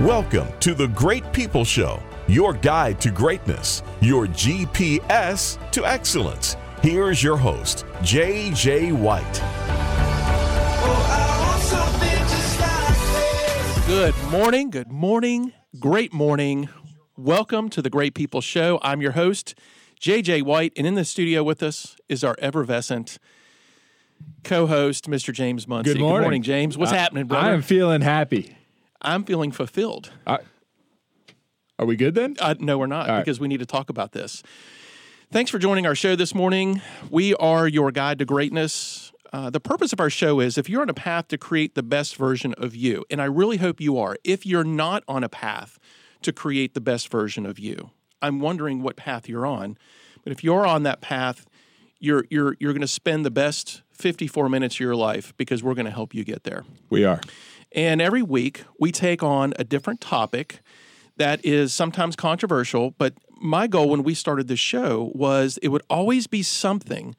Welcome to the Great People Show, your guide to greatness, your GPS to excellence. Here's your host, J.J. White. Good morning, good morning, great morning. Welcome to the Great People Show. I'm your host, JJ White, and in the studio with us is our effervescent co-host, Mr. James Muncie. Good morning. Good morning, James. What's I- happening, brother? I am feeling happy. I'm feeling fulfilled. Are we good then? Uh, no, we're not, All right. because we need to talk about this. Thanks for joining our show this morning. We are your guide to greatness. Uh, the purpose of our show is if you're on a path to create the best version of you, and I really hope you are, if you're not on a path to create the best version of you, I'm wondering what path you're on. But if you're on that path, you're you're you're going to spend the best 54 minutes of your life because we're going to help you get there. We are. And every week we take on a different topic that is sometimes controversial. But my goal when we started this show was it would always be something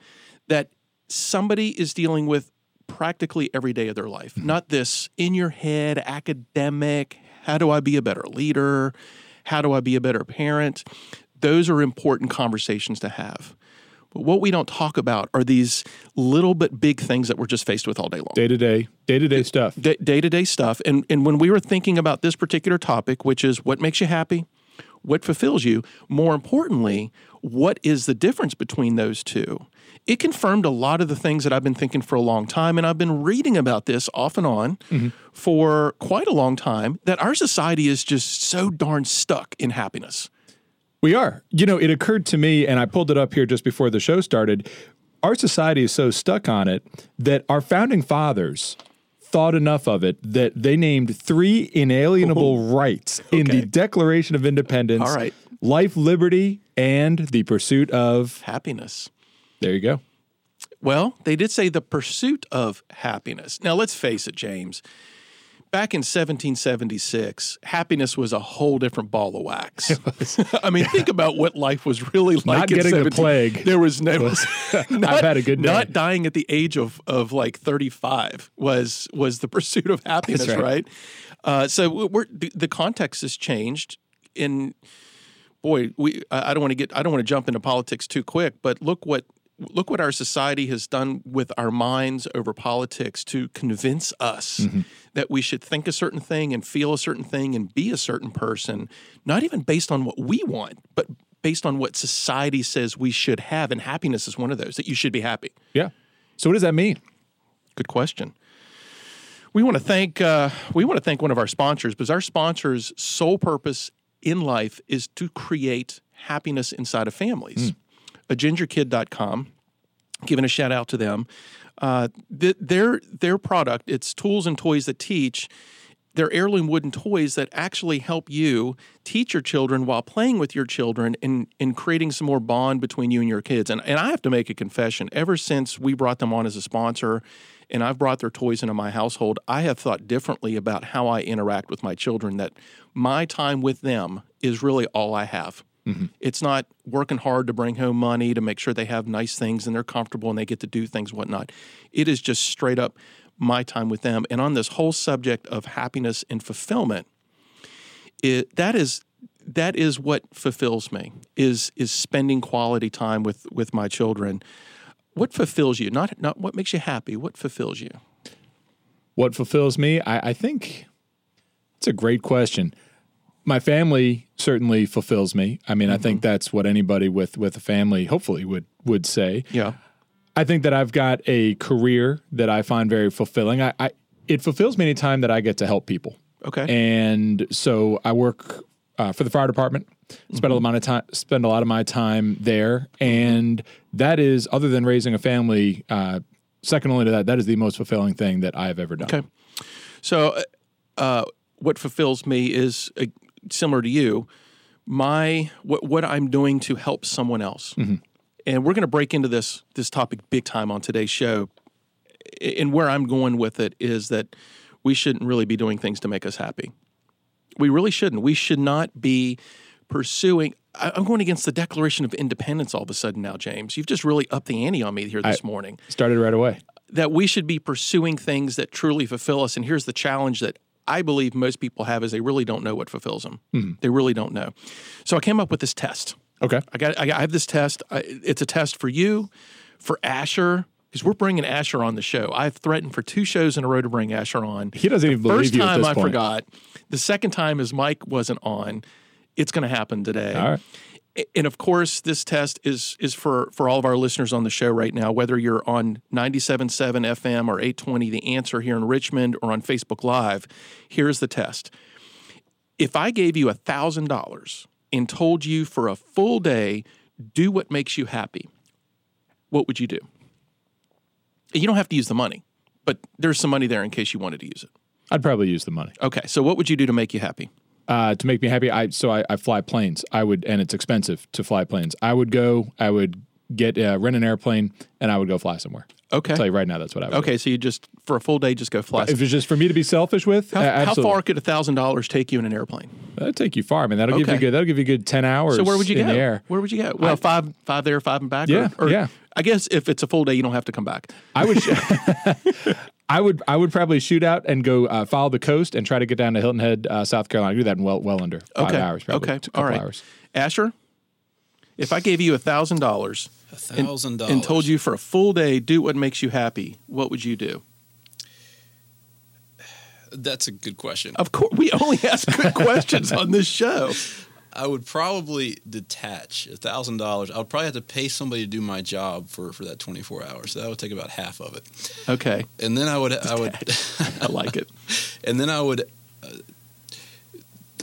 that somebody is dealing with practically every day of their life, mm-hmm. not this in your head, academic, how do I be a better leader? How do I be a better parent? Those are important conversations to have. But what we don't talk about are these little but big things that we're just faced with all day long Day to day, day to day stuff. day to day stuff. And and when we were thinking about this particular topic, which is what makes you happy, what fulfills you, more importantly, what is the difference between those two? It confirmed a lot of the things that I've been thinking for a long time, and I've been reading about this off and on mm-hmm. for quite a long time. That our society is just so darn stuck in happiness. We are. You know, it occurred to me, and I pulled it up here just before the show started. Our society is so stuck on it that our founding fathers thought enough of it that they named three inalienable oh. rights in the Declaration of Independence All right. life, liberty, and the pursuit of. Happiness. There you go. Well, they did say the pursuit of happiness. Now, let's face it, James. Back in 1776, happiness was a whole different ball of wax. I mean, think about what life was really like. Not in getting the plague There was no. not, I've had a good day. Not dying at the age of, of like 35 was was the pursuit of happiness, right. right? Uh, so we're the, context has changed. In boy, we I don't want to get I don't want to jump into politics too quick, but look what look what our society has done with our minds over politics to convince us Mm-hmm. that we should think a certain thing and feel a certain thing and be a certain person, not even based on what we want, but based on what society says we should have. And happiness is one of those that you should be happy. Yeah. So, what does that mean? Good question. We want to thank uh, we want to thank one of our sponsors because our sponsor's sole purpose in life is to create happiness inside of families. A gingerkid.com, giving a shout out to them. Uh, th- their their product, it's tools and toys that teach. They're heirloom wooden toys that actually help you teach your children while playing with your children and, and creating some more bond between you and your kids. And, and I have to make a confession ever since we brought them on as a sponsor and I've brought their toys into my household, I have thought differently about how I interact with my children, that my time with them is really all I have. Mm-hmm. It's not working hard to bring home money to make sure they have nice things and they're comfortable and they get to do things, whatnot. It is just straight up my time with them. And on this whole subject of happiness and fulfillment, it, that is that is what fulfills me is is spending quality time with with my children. What fulfills you? Not not what makes you happy. What fulfills you? What fulfills me? I, I think it's a great question. My family certainly fulfills me. I mean, I think that's what anybody with with a family hopefully would would say. Yeah. I think that I've got a career that I find very fulfilling. I, I it fulfills me anytime that I get to help people. Okay. And so I work uh, for the fire department. Spend a lot of time. Spend a lot of my time there, and that is other than raising a family. Uh, second only to that, that is the most fulfilling thing that I have ever done. Okay. So, uh, what fulfills me is uh, similar to you. My what what I'm doing to help someone else, mm-hmm. and we're going to break into this this topic big time on today's show. And where I'm going with it is that we shouldn't really be doing things to make us happy. We really shouldn't. We should not be pursuing. I- I'm going against the Declaration of Independence all of a sudden now, James. You've just really upped the ante on me here this morning Started right away. that we should be pursuing things that truly fulfill us. And here's the challenge that I believe most people have is they really don't know what fulfills them. Hmm. They really don't know. So I came up with this test. Okay. I got I have this test. I, it's a test for you, for Asher, because we're bringing Asher on the show. I've threatened for two shows in a row to bring Asher on. He doesn't even believe First you at time I point. forgot. The second time is Mike wasn't on. It's going to happen today. All right. And of course, this test is is for for all of our listeners on the show right now, whether you're on 97.7 FM or 820 The Answer here in Richmond or on Facebook Live. Here's the test. If I gave you $1,000 and told you for a full day, do what makes you happy, what would you do? You don't have to use the money, but there's some money there in case you wanted to use it. I'd probably use the money Okay, so what would you do to make you happy? Uh, to make me happy. I so I, I fly planes. I would, and it's expensive to fly planes. I would go. I would get uh, rent an airplane, and I would go fly somewhere. Okay. I'll tell you right now, that's what I would. do. Okay, so you just for a full day just go fly. If it's just for me to be selfish with, How, how far could a thousand dollars take you in an airplane? That'll take you far. I mean, that'll give you Okay. good. That'll give you a good ten hours. So where would you go? air. Where would you go? Well, five five there, five and back. Yeah, or, or- yeah. I guess if it's a full day, you don't have to come back. I would. I would. I would probably shoot out and go uh, follow the coast and try to get down to Hilton Head, uh, South Carolina. I do that in well well under five okay. hours. Probably, okay. a All right. hours. Asher, if I gave you a thousand dollars A thousand dollars. and told you for a full day do what makes you happy, what would you do? That's a good question. Of course, we only ask good questions on this show. I would probably detach a thousand dollars. I would probably have to pay somebody to do my job for, for that twenty four hours. So that would take about half of it. Okay, And then I would I would I like it. and then I would uh,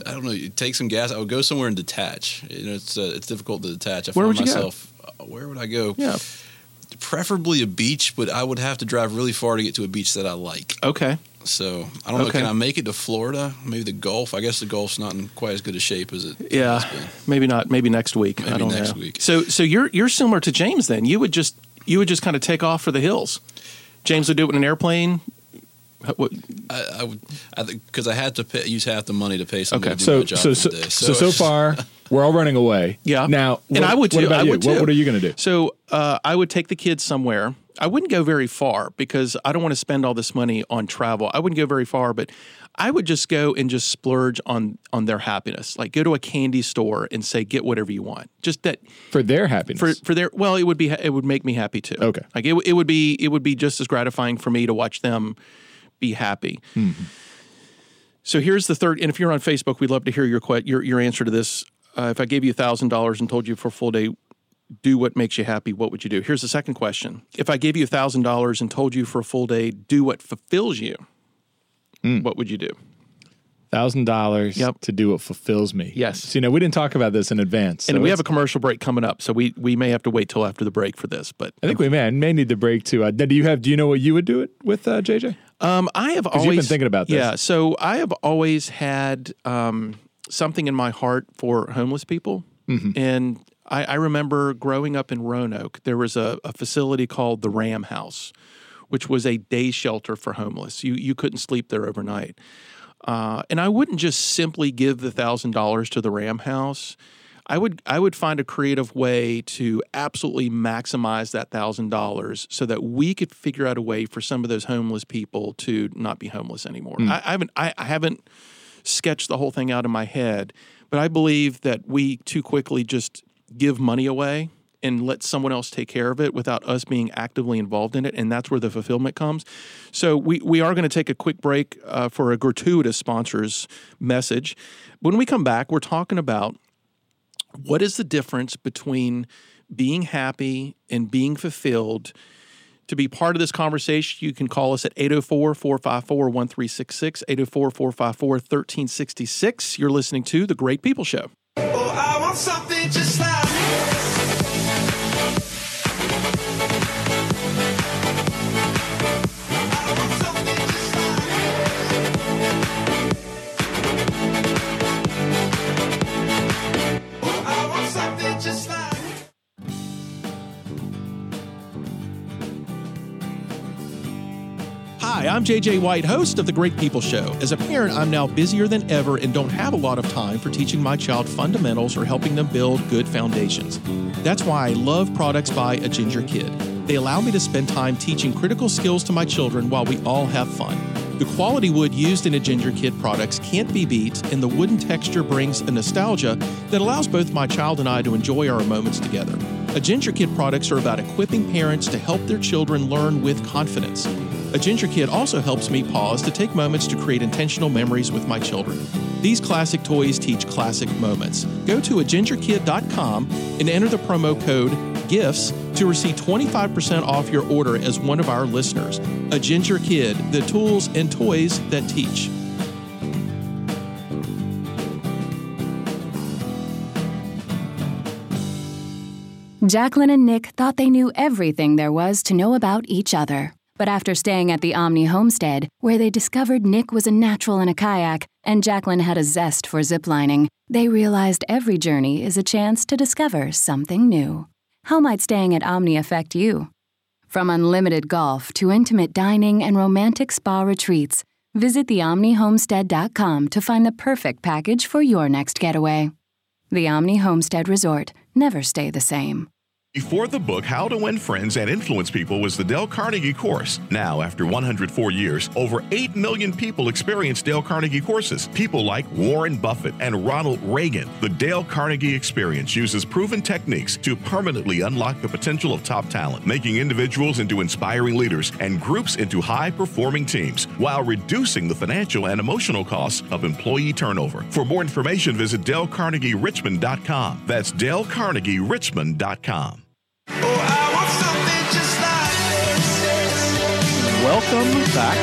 I don't know. Take some gas. I would go somewhere and detach. You know, it's uh, it's difficult to detach. I Where find would you go? myself. uh, where would I go? Yeah. Preferably a beach, but I would have to drive really far to get to a beach that I like. Okay. So I don't know. Can I make it to Florida? Maybe the Gulf. I guess the Gulf's not in quite as good a shape as it. Yeah, been. maybe not. Maybe next week. I Maybe don't next know. week. So, so you're you're similar to James. Then you would just you would just kind of take off for the hills. James would do it in an airplane. What, I, I would, because I had to pay, use half the money to pay somebody Okay. to do So my job so for so, so so far we're all running away. Yeah. Now, And what- I would too. What about I you? What, what are you going to do? So uh, I would take the kids somewhere. I wouldn't go very far because I don't want to spend all this money on travel. I wouldn't go very far, but I would just go and just splurge on on their happiness. Like go to a candy store and say, "Get whatever you want." Just that For their happiness. for for their well, it would be it would make me happy too. Okay. like it, it would be it would be just as gratifying for me to watch them be happy. So here's the third, and if you're on Facebook, we'd love to hear your your your answer to this. Uh, if I gave you thousand dollars and told you for a full day, do what makes you happy, what would you do? Here's the second question: If I gave you thousand dollars and told you for a full day, do what fulfills you, what would you do? Thousand dollars Yep. to do what fulfills me. Yes. So, you know, we didn't talk about this in advance. And we have a commercial break coming up, so we we may have to wait till after the break for this. But I think we may may need the break too. Uh, do you have? Do you know what you would do it with, uh, JJ? Um, I have you've always been thinking about this. Yeah, so I have always had um, something in my heart for homeless people, Mm-hmm. and I, I remember growing up in Roanoke. There was a, a facility called the Ram House, which was a day shelter for homeless. You you couldn't sleep there overnight, uh, and I wouldn't just simply give the thousand dollars to the Ram House. I would I would find a creative way to absolutely maximize that thousand dollars so that we could figure out a way for some of those homeless people to not be homeless anymore. I, I haven't I, I haven't sketched the whole thing out in my head, but I believe that we too quickly just give money away and let someone else take care of it without us being actively involved in it, and that's where the fulfillment comes. So we we are going to take a quick break uh, for a gratuitous sponsors message. When we come back, we're talking about what is the difference between being happy and being fulfilled? To be part of this conversation, you can call us at 804 454 1366, 804 454 1366. You're listening to The Great People Show. Oh, Hi, I'm JJ White, host of The Great People Show. As a parent, I'm now busier than ever and don't have a lot of time for teaching my child fundamentals or helping them build good foundations. That's why I love products by A Ginger Kid. They allow me to spend time teaching critical skills to my children while we all have fun. The quality wood used in a Ginger Kid products can't be beat, and the wooden texture brings a nostalgia that allows both my child and I to enjoy our moments together. A Ginger Kid products are about equipping parents to help their children learn with confidence. A Ginger Kid also helps me pause to take moments to create intentional memories with my children. These classic toys teach classic moments. Go to agingerkid.com and enter the promo code GIFTS to receive 25% off your order as one of our listeners. A Ginger Kid, the tools and toys that teach. Jacqueline and Nick thought they knew everything there was to know about each other. But after staying at the Omni homestead, where they discovered Nick was a natural in a kayak and Jacqueline had a zest for ziplining, they realized every journey is a chance to discover something new. How might staying at Omni affect you? From unlimited golf to intimate dining and romantic spa retreats, visit theomnihomestead.com to find the perfect package for your next getaway. The Omni Homestead Resort. Never stay the same. Before the book How to Win Friends and Influence People was the Dale Carnegie course. Now, after 104 years, over 8 million people experience Dale Carnegie courses. People like Warren Buffett and Ronald Reagan. The Dale Carnegie experience uses proven techniques to permanently unlock the potential of top talent, making individuals into inspiring leaders and groups into high performing teams while reducing the financial and emotional costs of employee turnover. For more information, visit DaleCarnegieRichmond.com. That's DaleCarnegieRichmond.com. I want something just like this. Welcome back.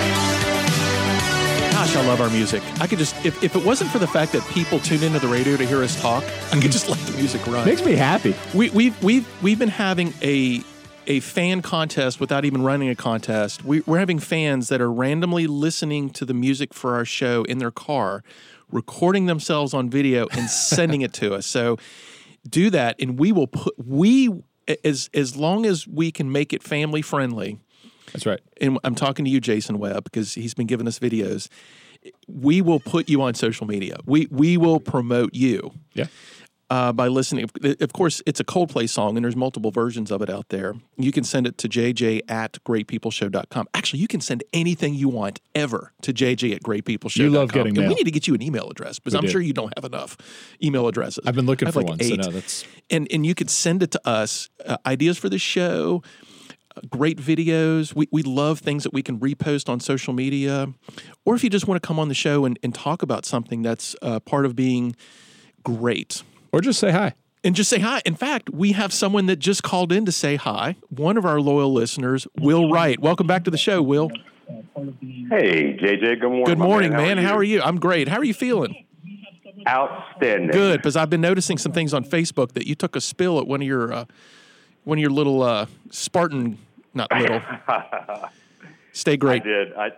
Gosh, I love our music. I could just, if, if it wasn't for the fact that people tune into the radio to hear us talk, I could just let the music run. Makes me happy. We, we've we've we've been having a a fan contest without even running a contest. We, we're having fans that are randomly listening to the music for our show in their car, recording themselves on video and sending it to us. So do that, and we will put we as as long as we can make it family friendly. That's right. And I'm talking to you, Jason Webb, because he's been giving us videos. We will put you on social media. We we will promote you Yeah. Uh, by listening. Of course, it's a Coldplay song, and there's multiple versions of it out there. You can send it to jj at greatpeopleshow.com. Actually, you can send anything you want ever to jj at greatpeopleshow.com. You love getting And we need to get you an email address because I'm do. sure you don't have enough email addresses. I've been looking for like one, so eight. no, that's- and and you could send it to us. Uh, ideas for the show. uh, Great videos. We, we love things that we can repost on social media. Or if you just want to come on the show and, and talk about something that's uh, part of being great Or just say hi. and just say hi. In fact, we have someone that just called in to say hi. One of our loyal listeners, Will Wright. Welcome back to the show, Will. Hey, JJ. Good morning. Good my morning, How man. Are How are you? I'm great. How are you feeling? Outstanding. Good, because I've been noticing some things on Facebook that you took a spill at one of your uh, one of your little uh, Spartan, not little. Stay great. I did. I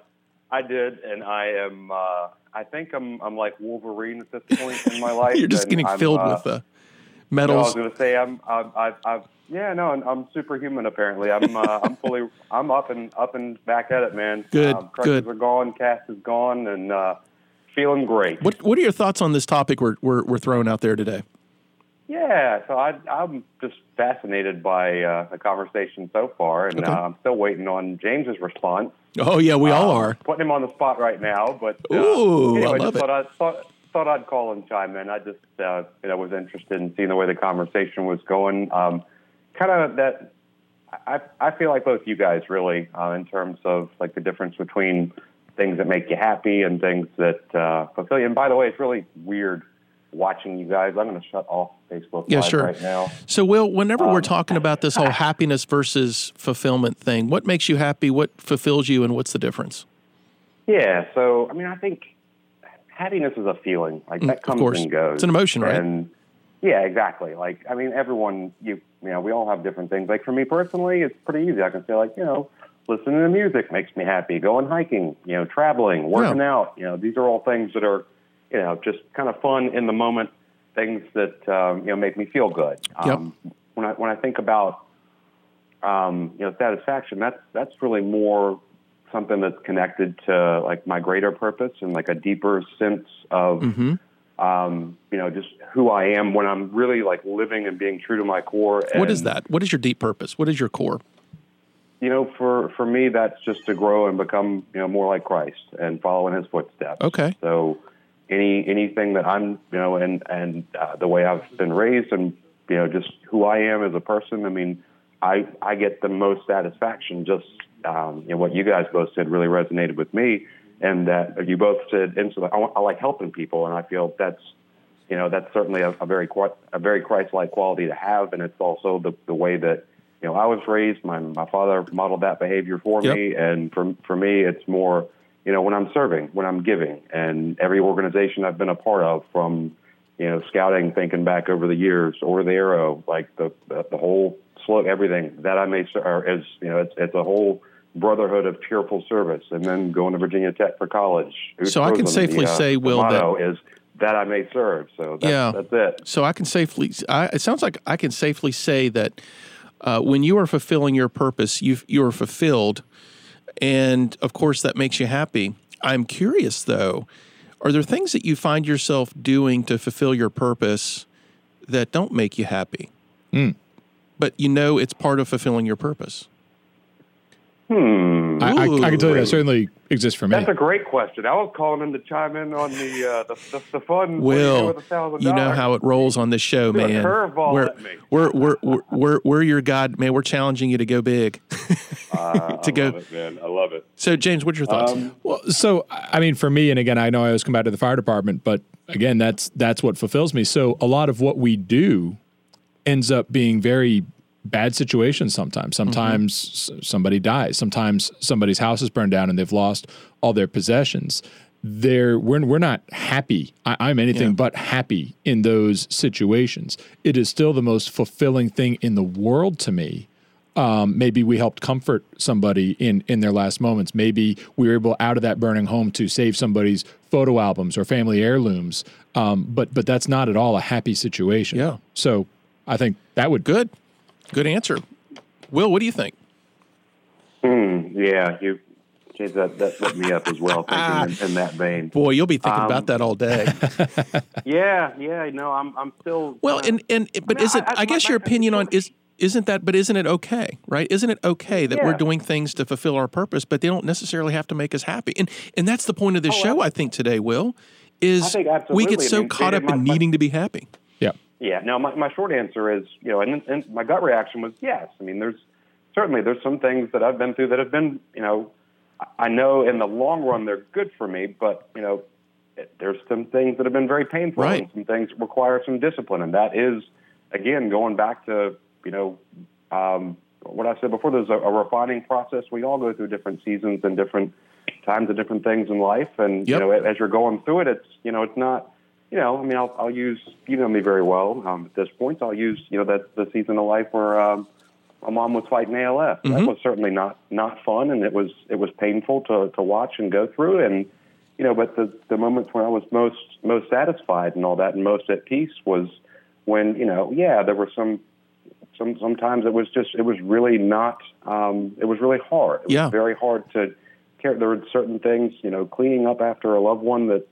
I did, and I am. Uh, I think I'm. I'm like Wolverine at this point in my life. You're just getting I'm, filled uh, with uh, no, I was going to say I'm. I'm I've, I've. Yeah, no, I'm, I'm superhuman. Apparently, I'm. Uh, I'm fully. I'm up and up and back at it, man. Good, Um, good. are gone. Cast is gone, and uh, feeling great. What What are your thoughts on this topic we're we're, we're throwing out there today? Yeah, so I, I'm just fascinated by uh, the conversation so far, and Okay. uh, I'm still waiting on James's response. Oh yeah, we all Um, are. Putting him on the spot right now, but uh, Ooh, I anyway, love just it. Thought, I, thought, thought I'd call and chime in. I just uh, you know was interested in seeing the way the conversation was going. Um, kind of that. I I feel like both you guys really uh, in terms of like the difference between things that make you happy and things that uh, fulfill you. And by the way, it's really weird watching you guys. I'm going to shut off Facebook Yeah, Live sure. right now. So, Will, whenever we're Um, talking about this whole happiness versus fulfillment thing, what makes you happy? What fulfills you, and what's the difference? Yeah, so I mean, I think happiness is a feeling like Mm, that comes and goes. It's an emotion, right? And yeah, exactly. Like I mean, everyone you you know we all have different things. Like for me personally, it's pretty easy. I can say like you know, listening to music makes me happy. Going hiking, you know, traveling, working Yeah. out. You know, these are all things that are you know just kind of fun in the moment. Things that um, you know make me feel good. Yep. Um, when I when I think about um, you know, satisfaction, that's that's really more something that's connected to like my greater purpose and like a deeper sense of Mm-hmm. um, you know, just who I am when I'm really like living and being true to my core. What is that? What is your deep purpose? What is your core? you know, for for me, that's just to grow and become, you know, more like Christ and follow in His footsteps. Okay. So, any anything that I'm, you know, and and uh, the way I've been raised, and you know, just who I am as a person. I mean, I I get the most satisfaction just, um, you know, what you guys both said really resonated with me, and that you both said instantly, I, I like helping people, and I feel that's you know that's certainly a, a very a very Christ-like quality to have, and it's also the the way that you know I was raised. My my father modeled that behavior for Yep. me, and for for me, it's more you know when I'm serving, when I'm giving, and every organization I've been a part of, from you know scouting, thinking back over the years, or the arrow, like the the, the whole slope, everything that I may serve is you know it's it's a whole brotherhood of cheerful service, and then going to Virginia Tech for college. So I can safely The, uh, say, Will, that- motto is that I may serve. So that's, Yeah. that's it. So I can safely. I, it sounds like I can safely say that uh, when you are fulfilling your purpose, you you are fulfilled, and of course that makes you happy. I'm curious though, are there things that you find yourself doing to fulfill your purpose that don't make you happy, but you know it's part of fulfilling your purpose? Hmm. I, I, I can tell you that certainly exists for me. That's a great question. I was calling him to chime in on the uh, the, the, the fun. what you Will, with a thousand you know how it rolls on this show, Threw a man. curveball we're, at me. we're, we're, we're, we're, we're your God, man. We're challenging you to go big. Uh, to I go- love it, man. I love it. So, James, what's your thoughts? Um, Well, so I mean, for me, and again, I know I always come back to the fire department, but again, that's that's what fulfills me. So a lot of what we do ends up being very bad situations. Sometimes, sometimes s- somebody dies. Sometimes somebody's house is burned down and they've lost all their possessions. There, we're we're not happy. I, I'm anything Yeah. but happy in those situations. It is still the most fulfilling thing in the world to me um, maybe we helped comfort somebody in in their last moments. Maybe we were able out of that burning home to save somebody's photo albums or family heirlooms. Um, but but that's not at all a happy situation. Yeah. So I think that would Good. Good answer. Will, what do you think? hmm, yeah, you. Geez, that that lit me up as well, thinking in, in that vein. Boy, you'll be thinking Um, about that all day. Yeah, yeah. No, I'm I'm still. well, uh, and and but mean, is it? I- I- I, guess my- your opinion on is isn't that? But isn't it okay? Right? Isn't it okay that we're doing things to fulfill our purpose, but they don't necessarily have to make us happy? And and that's the point of this Oh, show. I think today, Will, is I we get. I so mean, caught up in my- needing to be happy. Yeah. No, my, my short answer is, you know, and, and my gut reaction was yes. I mean, there's certainly there's some things that I've been through that have been, you know, I- I know in the long run they're good for me, but you know, there's some things that have been very painful, Right. and some things that require some discipline, and that is, again, going back to, you know, um, what I said before. There's a, a refining process. We all go through different seasons and different times of different things in life, and Yep. you know, as you're going through it, it's you know, it's not you know, I mean, I'll, I'll use, you know me very well um, at this point. I'll use, you know, that the season of life where um, my mom was fighting ALS. That was certainly not not fun, and it was it was painful to to watch and go through. And you know, but the the moments when I was most most satisfied and all that, and most at peace was when you know, yeah, there were some. Some, sometimes it was just it was really not um, it was really hard. It was Yeah. very hard to care. There were certain things, you know, cleaning up after a loved one that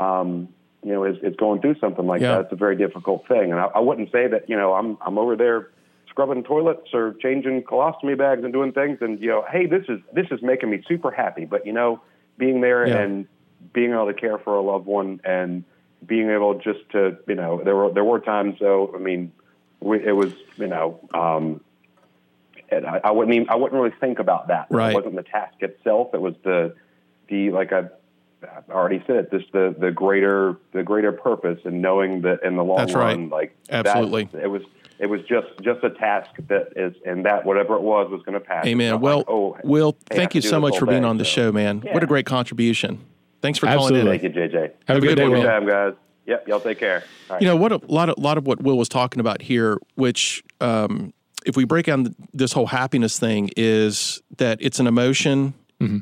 um, you know, is, is going through something like Yeah. that. It's a very difficult thing. And I, I wouldn't say that, you know, I'm, I'm over there scrubbing toilets or changing colostomy bags and doing things. And, you know, hey, this is, this is making me super happy. But, you know, being there Yeah. and being able to care for a loved one and being able just to, you know, there were, there were times though, I mean, we, it was, you know, um, and I, I wouldn't even, I wouldn't really think about that. Right. It wasn't the task itself. It was the, the, like I, I've already said it, this the the greater the greater purpose and knowing that in the long That's right. run, like that- Absolutely. it was it was just just a task that is and that whatever it was was going to pass. Amen. Well, like, oh, Will, hey, thank you so much all for being day, on the so. show, man. What a great contribution. Thanks for Absolutely. calling in. Thank you, JJ. Have a good good day, one, Will. Good time, guys. Yep, y'all take care. All right. You know what? A lot of lot of what Will was talking about here, which um, if we break down this whole happiness thing, is that it's an emotion,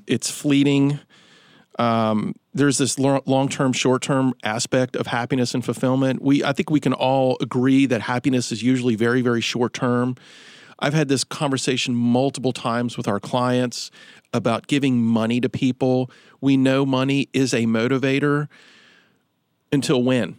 it's fleeting. Um, there's this long term, short term aspect of happiness and fulfillment. We, I think, we can all agree that happiness is usually very, very short term. I've had this conversation multiple times with our clients about giving money to people. We know money is a motivator until when?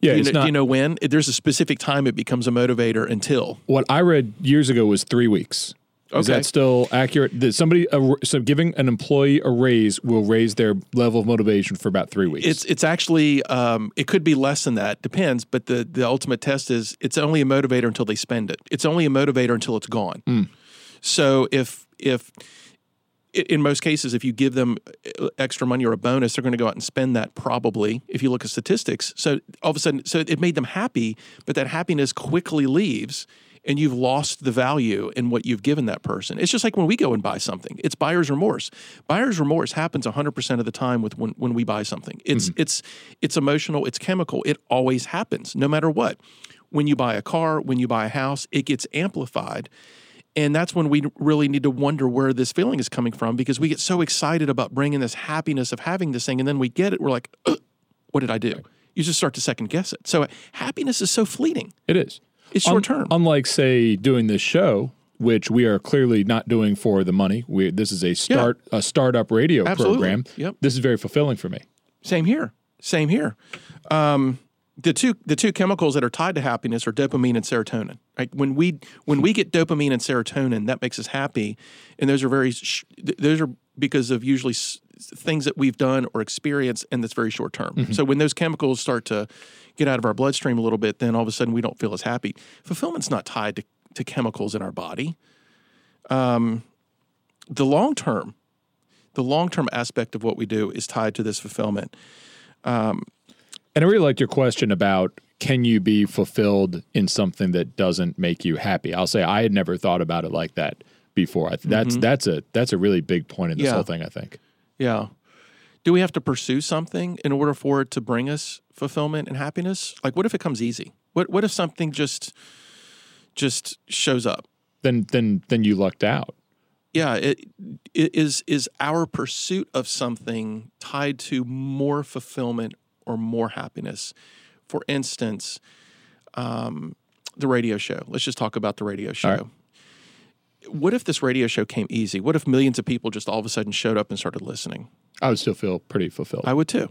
Yeah, do, you know, do you know when? There's a specific time it becomes a motivator until. what I read years ago was three weeks. Is that still accurate? That somebody a, so giving an employee a raise will raise their level of motivation for about three weeks. It's it's actually um, it could be less than that. Depends. But the the ultimate test is it's only a motivator until they spend it. It's only a motivator until it's gone. So if if in most cases, if you give them uh, extra money or a bonus, they're going to go out and spend that probably. If you look at statistics, so all of a sudden, so it made them happy, but that happiness quickly leaves, and you've lost the value in what you've given that person. It's just like when we go and buy something. It's buyer's remorse. Buyer's remorse happens 100% of the time with when, when we buy something. It's mm-hmm. it's it's emotional, it's chemical. It always happens no matter what. When you buy a car, when you buy a house, it gets amplified. And that's when we really need to wonder where this feeling is coming from because we get so excited about bringing this happiness of having this thing. And then we get it. We're like, what did I do? You just start to second guess it. So happiness is so fleeting. it is. It's short term. unlike, say, doing this show, which we are clearly not doing for the money. We this is a start a startup radio Absolutely. program. Yep. This is very fulfilling for me. Same here. Same here. Um, the two the two chemicals that are tied to happiness are dopamine and serotonin. Right? When we when we get dopamine and serotonin, that makes us happy, and those are very sh- those are because of usually s- things that we've done or experienced, and that's very short term. So when those chemicals start to get out of our bloodstream a little bit, then all of a sudden we don't feel as happy. Fulfillment's not tied to, to chemicals in our body. Um, the long term, the long term aspect of what we do is tied to this fulfillment. And I really liked your question about can you be fulfilled in something that doesn't make you happy? I'll say I had never thought about it like that before. I th- That's that's a that's a really big point in this Mm-hmm. Yeah. whole thing. I think. Yeah. Do we have to pursue something in order for it to bring us fulfillment and happiness? Like what if it comes easy? What what if something just just shows up? Then then then you lucked out. Yeah, it, it is is our pursuit of something tied to more fulfillment or more happiness. For instance, um, the radio show. Let's just talk about the radio show. right. What if this radio show came easy? What if millions of people just all of a sudden showed up and started listening? I would still feel pretty fulfilled. I would too.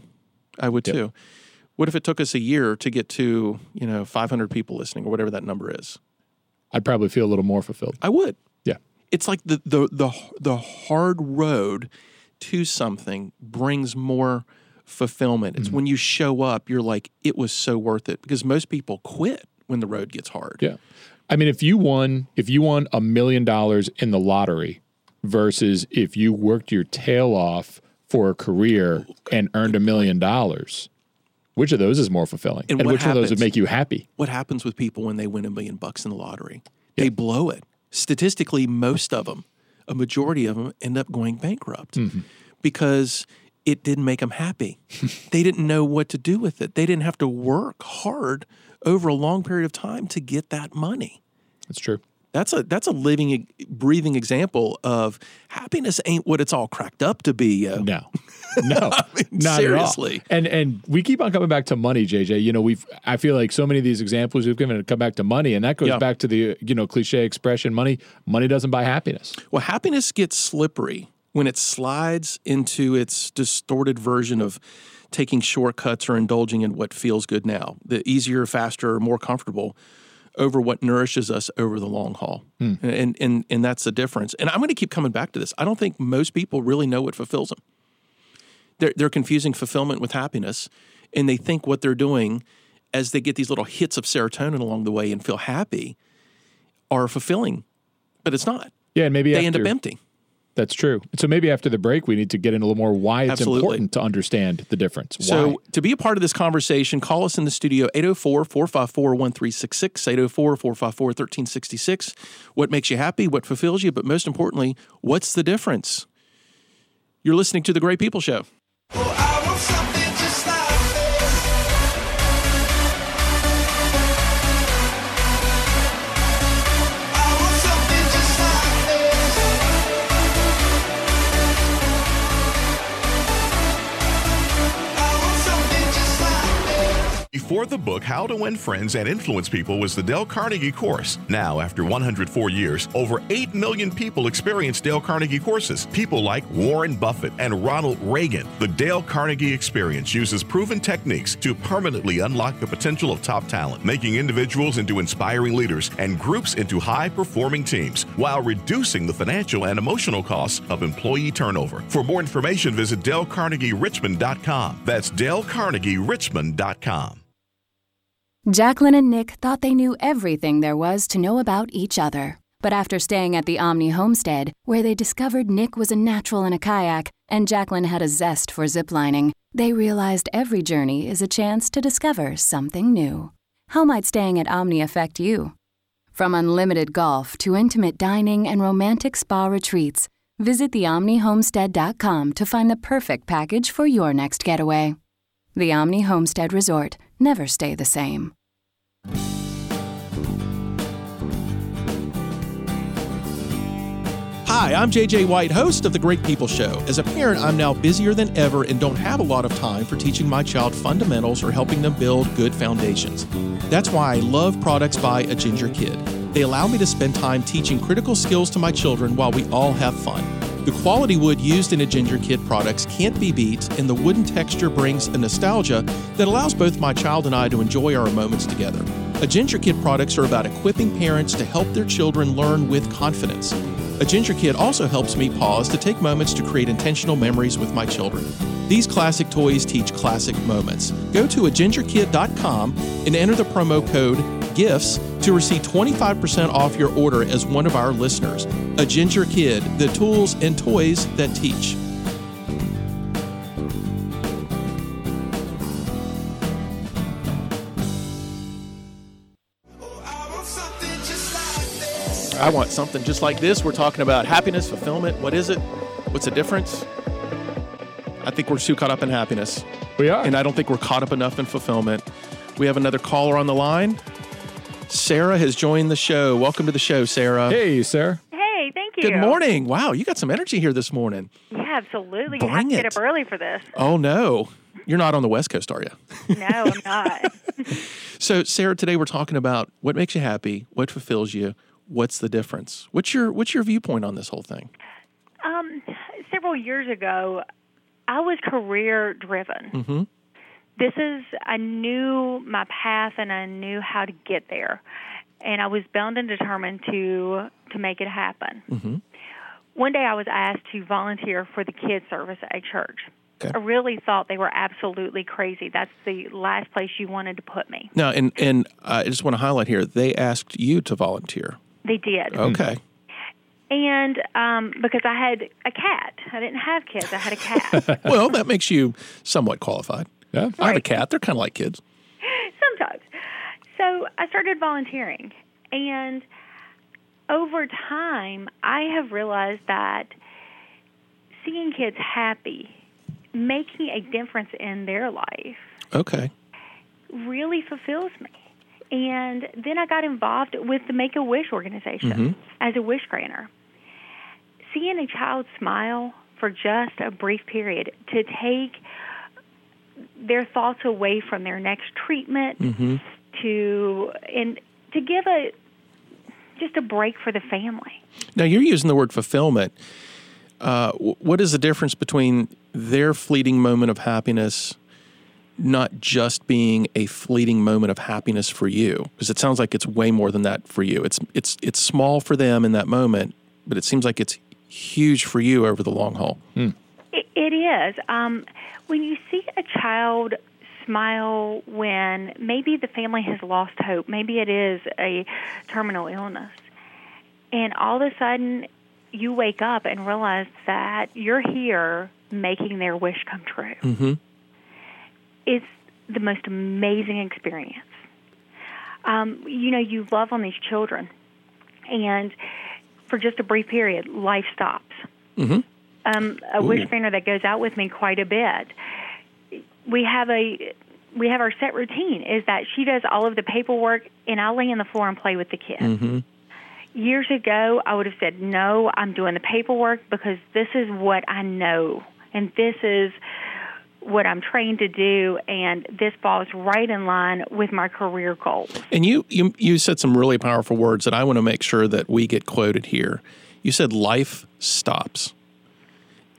I would too. What if it took us a year to get to, you know, 500 people listening or whatever that number is? I'd probably feel a little more fulfilled. I would. Yeah. It's like the the the the hard road to something brings more fulfillment. It's mm-hmm. when you show up, you're like, it was so worth it because most people quit when the road gets hard. Yeah. I mean, if you won, if you won a million dollars in the lottery versus if you worked your tail off for a career and earned a million dollars, which of those is more fulfilling? And And, which one of those would make you happy? What happens with people when they win a million bucks in the lottery? They blow it. Statistically, most of them, a majority of them, end up going bankrupt mm-hmm. because it didn't make them happy. they didn't know what to do with it. They didn't have to work hard over a long period of time to get that money. That's true. That's a that's a living, breathing example of happiness ain't what it's all cracked up to be. Yo. No, no, not seriously. at all. And and we keep on coming back to money, JJ. You know, we've I feel like so many of these examples we've given come back to money, and that goes Yeah. back to the you know cliche expression: money money doesn't buy happiness. Well, happiness gets slippery when it slides into its distorted version of taking shortcuts or indulging in what feels good now. The easier, faster, more comfortable over what nourishes us over the long haul. Hmm. And, and and that's the difference. And I'm going to keep coming back to this. I don't think most people really know what fulfills them. They're, they're confusing fulfillment with happiness, and they think what they're doing as they get these little hits of serotonin along the way and feel happy are fulfilling, but it's not. Yeah, and maybe They after, end up empty. That's true. So maybe after the break, we need to get into a little more why it's Absolutely. important to understand the difference. So, why? to be a part of this conversation, call us in the studio 804 454 1366, 804 454 1366. What makes you happy? What fulfills you? But most importantly, what's the difference? You're listening to The Great People Show. Oh, I The book How to Win Friends and Influence People was the Dale Carnegie course. Now, after 104 years, over 8 million people experience Dale Carnegie courses. People like Warren Buffett and Ronald Reagan. The Dale Carnegie experience uses proven techniques to permanently unlock the potential of top talent, making individuals into inspiring leaders and groups into high performing teams while reducing the financial and emotional costs of employee turnover. For more information, visit DaleCarnegieRichmond.com. That's DaleCarnegieRichmond.com. Jacqueline and Nick thought they knew everything there was to know about each other. But after staying at the Omni homestead, where they discovered Nick was a natural in a kayak and Jacqueline had a zest for ziplining, they realized every journey is a chance to discover something new. How might staying at Omni affect you? From unlimited golf to intimate dining and romantic spa retreats, visit theomnihomestead.com to find the perfect package for your next getaway. The Omni Homestead Resort. Never stay the same. Hi, I'm JJ White, host of The Great People Show. As a parent, I'm now busier than ever and don't have a lot of time for teaching my child fundamentals or helping them build good foundations. That's why I love products by A Ginger Kid. They allow me to spend time teaching critical skills to my children while we all have fun. The quality wood used in A Ginger Kid products can't be beat, and the wooden texture brings a nostalgia that allows both my child and I to enjoy our moments together. A Ginger Kid products are about equipping parents to help their children learn with confidence. A Ginger Kid also helps me pause to take moments to create intentional memories with my children. These classic toys teach classic moments. Go to agingerkid.com and enter the promo code GIFTS to receive 25% off your order as one of our listeners. A Ginger Kid, the tools and toys that teach. I want something just like this. I want something just like this. We're talking about happiness, fulfillment. What is it? What's the difference? I think we're too caught up in happiness. We are. And I don't think we're caught up enough in fulfillment. We have another caller on the line. Sarah has joined the show. Welcome to the show, Sarah. hey, Sarah. Hey, thank you. Good morning. Wow, you got some energy here this morning. Yeah, absolutely. you have Bring to get up early for this. Oh, no. You're not on the West Coast, are you? No, I'm not. So, Sarah, today we're talking about what makes you happy, what fulfills you, what's the difference. What's your what's your viewpoint on this whole thing? um, several years ago, I was career driven. Mm-hmm. This is I knew my path and I knew how to get there, and I was bound and determined to to make it happen. Mm-hmm. One day, I was asked to volunteer for the kids service at a church. Okay. I really thought they were absolutely crazy. That's the last place you wanted to put me. Now, and and uh, I just want to highlight here, they asked you to volunteer. They did. Okay. And um, because I had a cat, I didn't have kids. I had a cat. well, that makes you somewhat qualified. Yeah. I have a cat. They're kind of like kids. Sometimes. So I started volunteering, and over time, I have realized that seeing kids happy, making a difference in their life, Okay. really fulfills me. And then I got involved with the Make a Wish organization mm-hmm. as a wish granter. Seeing a child smile for just a brief period to take their thoughts away from their next treatment to and to give a just a break for the family. Now you're using the word fulfillment. Uh, what is the difference between their fleeting moment of happiness, not just being a fleeting moment of happiness for you? Because it sounds like it's way more than that for you. It's it's it's small for them in that moment, but it seems like it's huge for you over the long haul. It, it is. Um, when you see a child smile when maybe the family has lost hope, maybe it is a terminal illness, and all of a sudden you wake up and realize that you're here making their wish come true. Mm-hmm. It's the most amazing experience. Um, you know, you love on these children, and for just a brief period, life stops. Mm-hmm. Um, a wish granter that goes out with me quite a bit. We have a we have our set routine is that she does all of the paperwork and I lay on the floor and play with the kids. Mm-hmm. Years ago, I would have said no. I'm doing the paperwork because this is what I know, and this is what I'm trained to do, and this falls right in line with my career goals. And you, you you said some really powerful words that I want to make sure that we get quoted here. You said life stops.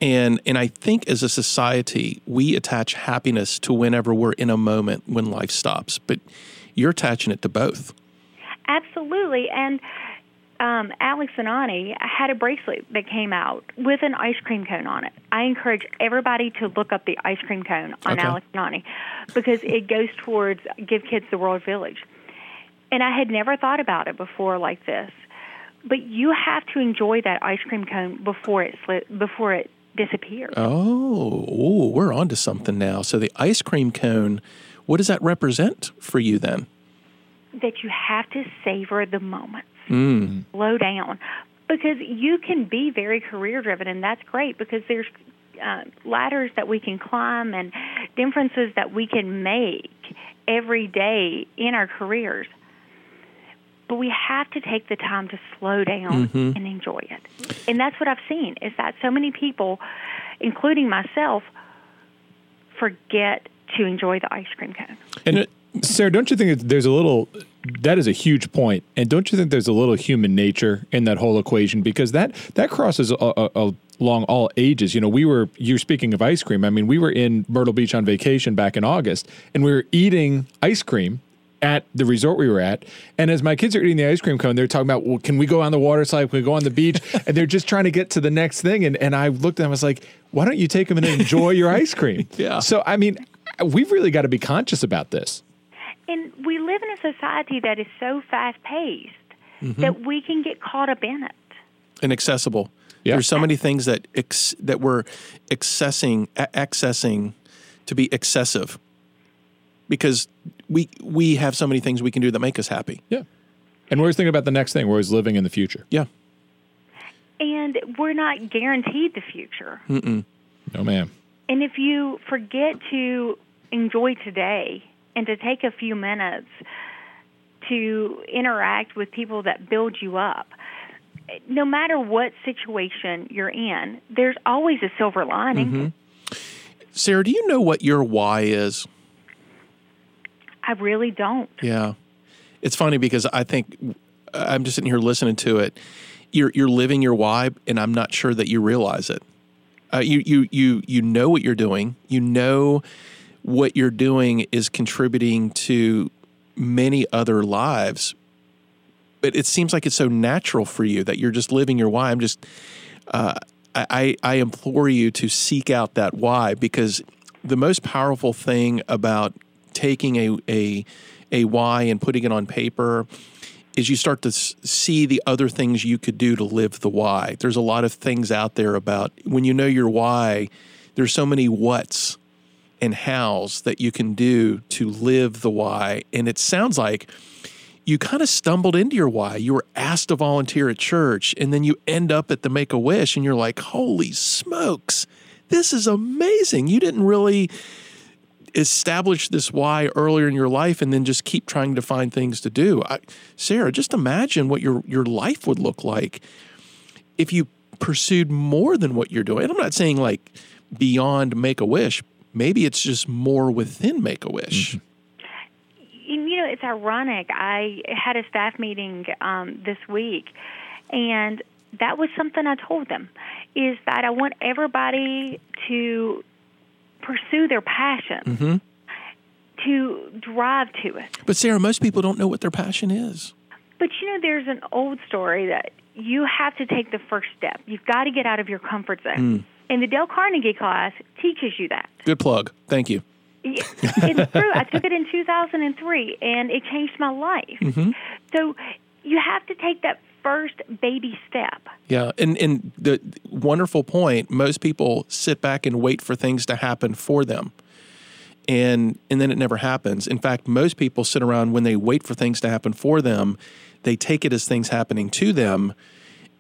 And and I think as a society, we attach happiness to whenever we're in a moment when life stops. But you're attaching it to both. Absolutely. And um, Alex and Ani had a bracelet that came out with an ice cream cone on it. I encourage everybody to look up the ice cream cone on Okay. Alex and Ani because it goes towards Give Kids the World Village. And I had never thought about it before like this. But you have to enjoy that ice cream cone before it sli- before it disappears. Oh, ooh, we're on to something now. So the ice cream cone, what does that represent for you then? that you have to savor the moments. Slow down. Because you can be very career driven, and that's great because there's uh, ladders that we can climb and differences that we can make every day in our careers. But we have to take the time to slow down and enjoy it. And that's what I've seen is that so many people, including myself, forget to enjoy the ice cream cone. And uh, Sarah, don't you think that there's a little that is a huge point, and don't you think there's a little human nature in that whole equation because that that crosses a, a, a- along all ages. You know, we were you're speaking of ice cream. I mean, we were in Myrtle Beach on vacation back in August, and we were eating ice cream at the resort we were at. And as my kids are eating the ice cream cone, they're talking about, well, can we go on the water slide? Can we go on the beach? and they're just trying to get to the next thing. And and I looked at them, I was like, why don't you take them and enjoy your ice cream? Yeah. So I mean, we've really got to be conscious about this. And we live in a society that is so fast paced mm-hmm. that we can get caught up in it. and accessible. Yeah. There's so many things that ex- that we're accessing a- accessing to be excessive because we we have so many things we can do that make us happy. Yeah. And we're always thinking about the next thing. We're always living in the future. Yeah. And we're not guaranteed the future. Mm-mm. No, ma'am. And if you forget to enjoy today and to take a few minutes to interact with people that build you up, no matter what situation you're in, there's always a silver lining. Mm-hmm. Sarah, do you know what your why is? I really don't. Yeah. It's funny because I think I'm just sitting here listening to it. You're you're living your why, and I'm not sure that you realize it. Uh, you you you you know what you're doing. You know what you're doing is contributing to many other lives, but it seems like it's so natural for you that you're just living your why. I'm just uh, I, I I implore you to seek out that why because the most powerful thing about taking a a a why and putting it on paper is you start to see the other things you could do to live the why. There's a lot of things out there about when you know your why, there's so many whats and hows that you can do to live the why. And it sounds like you kind of stumbled into your why. You were asked to volunteer at church, and then you end up at the Make a Wish, and you're like, holy smokes, this is amazing. You didn't really establish this why earlier in your life and then just keep trying to find things to do. I, Sarah, just imagine what your, your life would look like if you pursued more than what you're doing. And I'm not saying like beyond Make a Wish, maybe it's just more within Make a Wish. And, you know, it's ironic. I had a staff meeting um, this week, and that was something I told them is that I want everybody to pursue their passion, mm-hmm. to drive to it. But Sarah, most people don't know what their passion is. But you know, there's an old story that you have to take the first step. You've got to get out of your comfort zone. Mm. And the Dale Carnegie class teaches you that. Good plug. Thank you. it's true. I took it in 2003, and it changed my life. Mm-hmm. So you have to take that first baby step. Yeah, and and the wonderful point. Most people sit back and wait for things to happen for them, and and then it never happens. In fact, most people sit around when they wait for things to happen for them, they take it as things happening to them,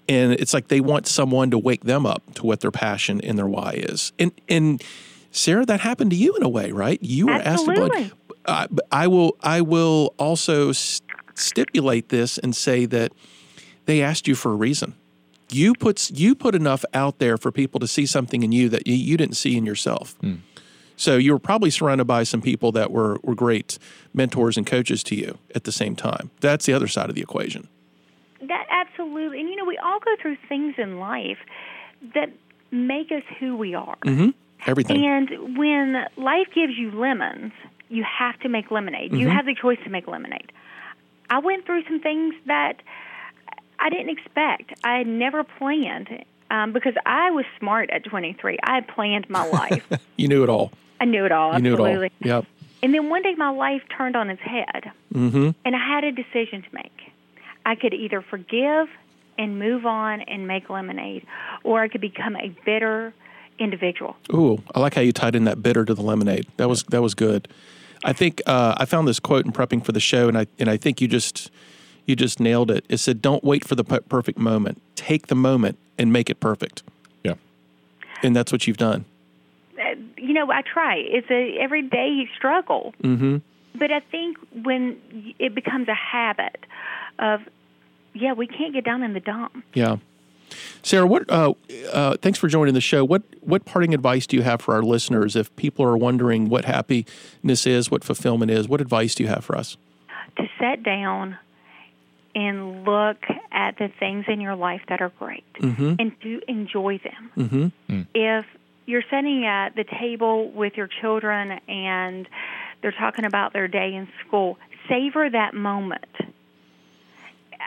and it's like they want someone to wake them up to what their passion and their why is. And and Sarah, that happened to you in a way, right? You were asked to Absolutely. uh, but I will I will also stipulate this and say that they asked you for a reason. You put you put enough out there for people to see something in you that you, you didn't see in yourself. So you were probably surrounded by some people that were were great mentors and coaches to you at the same time. That's the other side of the equation. That absolutely, and you know, we all go through things in life that make us who we are. Mm-hmm. Everything. And when life gives you lemons, you have to make lemonade. You Mm-hmm. have the choice to make lemonade. I went through some things that I didn't expect. I had never planned um, because I was smart at 23. I had planned my life. you knew it all. I knew it all. You knew it all. Yep. And then one day my life turned on its head, Mm-hmm. and I had a decision to make. I could either forgive and move on and make lemonade, or I could become a bitter individual. Ooh, I like how you tied in that bitter to the lemonade. That was that was good. I think uh, I found this quote in prepping for the show, and I and I think you just you just nailed it. It said, "Don't wait for the perfect moment. Take the moment and make it perfect." Yeah. And that's what you've done. Uh, you know, I try. It's a everyday struggle. Mm-hmm. But I think when it becomes a habit of, yeah, we can't get down in the dump. Yeah. Sarah, what? Uh, uh, thanks for joining the show. What what parting advice do you have for our listeners if people are wondering what happiness is, what fulfillment is? What advice do you have for us? To sit down and look at the things in your life that are great Mm-hmm. and to enjoy them. Mm-hmm. if you're sitting at the table with your children and they're talking about their day in school, savor that moment.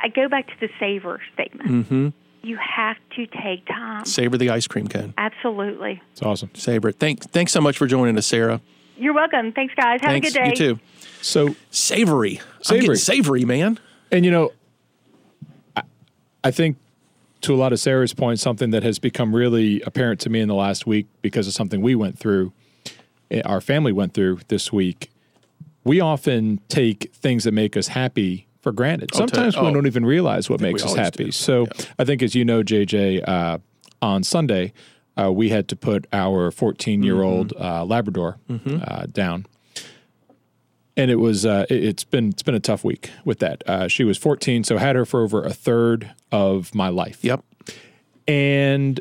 I go back to the savor statement. Mm-hmm. You have to take time. Savor the ice cream cone. Absolutely. It's awesome. Savor it. Thanks. Thanks so much for joining us, Sarah. You're welcome. Thanks, guys. Have thanks. a good day. You too. So Savory. I'm Savory. getting savory, man. And you know, I, I think to a lot of Sarah's point, something that has become really apparent to me in the last week because of something we went through, eh, our family went through this week. We often take things that make us happy for granted. You- Sometimes we oh, don't even realize what makes us happy. do. So Yeah. I think, as you know, JJ, uh, on Sunday, uh, we had to put our 14 year old Mm-hmm. uh, Labrador uh, down and it was uh, it, it's been it's been a tough week with that. Uh, she was 14, so had her for over a third of my life. Yep. And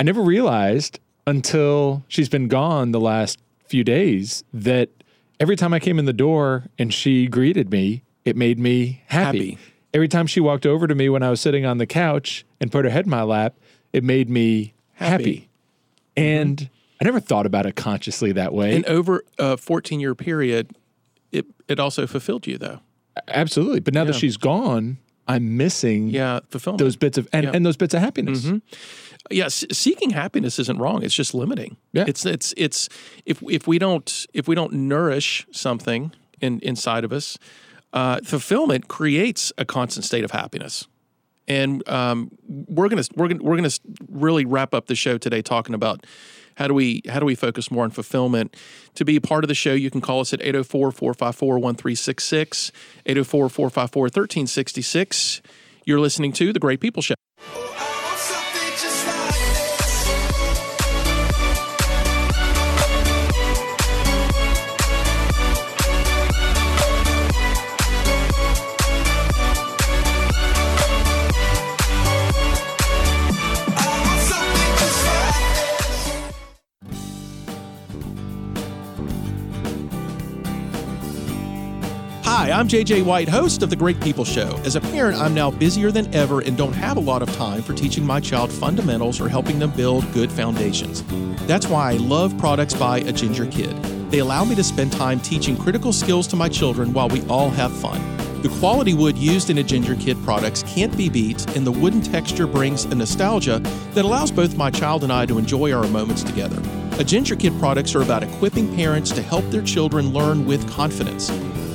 I never realized until she's been gone the last few days that every time I came in the door and she greeted me, it made me happy. Happy. Every time she walked over to me when I was sitting on the couch and put her head in my lap, it made me happy. Happy. And I never thought about it consciously that way. And over a 14 year period, it also fulfilled you though. Absolutely. But now that she's gone, I'm missing Yeah, fulfillment. those bits of and, Yeah. and those bits of happiness. yeah, s- seeking happiness isn't wrong. It's just limiting. Yeah. It's it's it's if if we don't if we don't nourish something in inside of us, uh, fulfillment creates a constant state of happiness. And um, we're gonna we're gonna we're gonna really wrap up the show today talking about how do we how do we focus more on fulfillment. To be a part of the show, you can call us at 804-454-1366, 804-454-1366. You're listening to The Great People Show. I'm JJ White, host of The Great People Show. As a parent, I'm now busier than ever and don't have a lot of time for teaching my child fundamentals or helping them build good foundations. That's why I love products by A Ginger Kid. They allow me to spend time teaching critical skills to my children while we all have fun. The quality wood used in A Ginger Kid products can't be beat, and the wooden texture brings a nostalgia that allows both my child and I to enjoy our moments together. A Ginger Kid products are about equipping parents to help their children learn with confidence.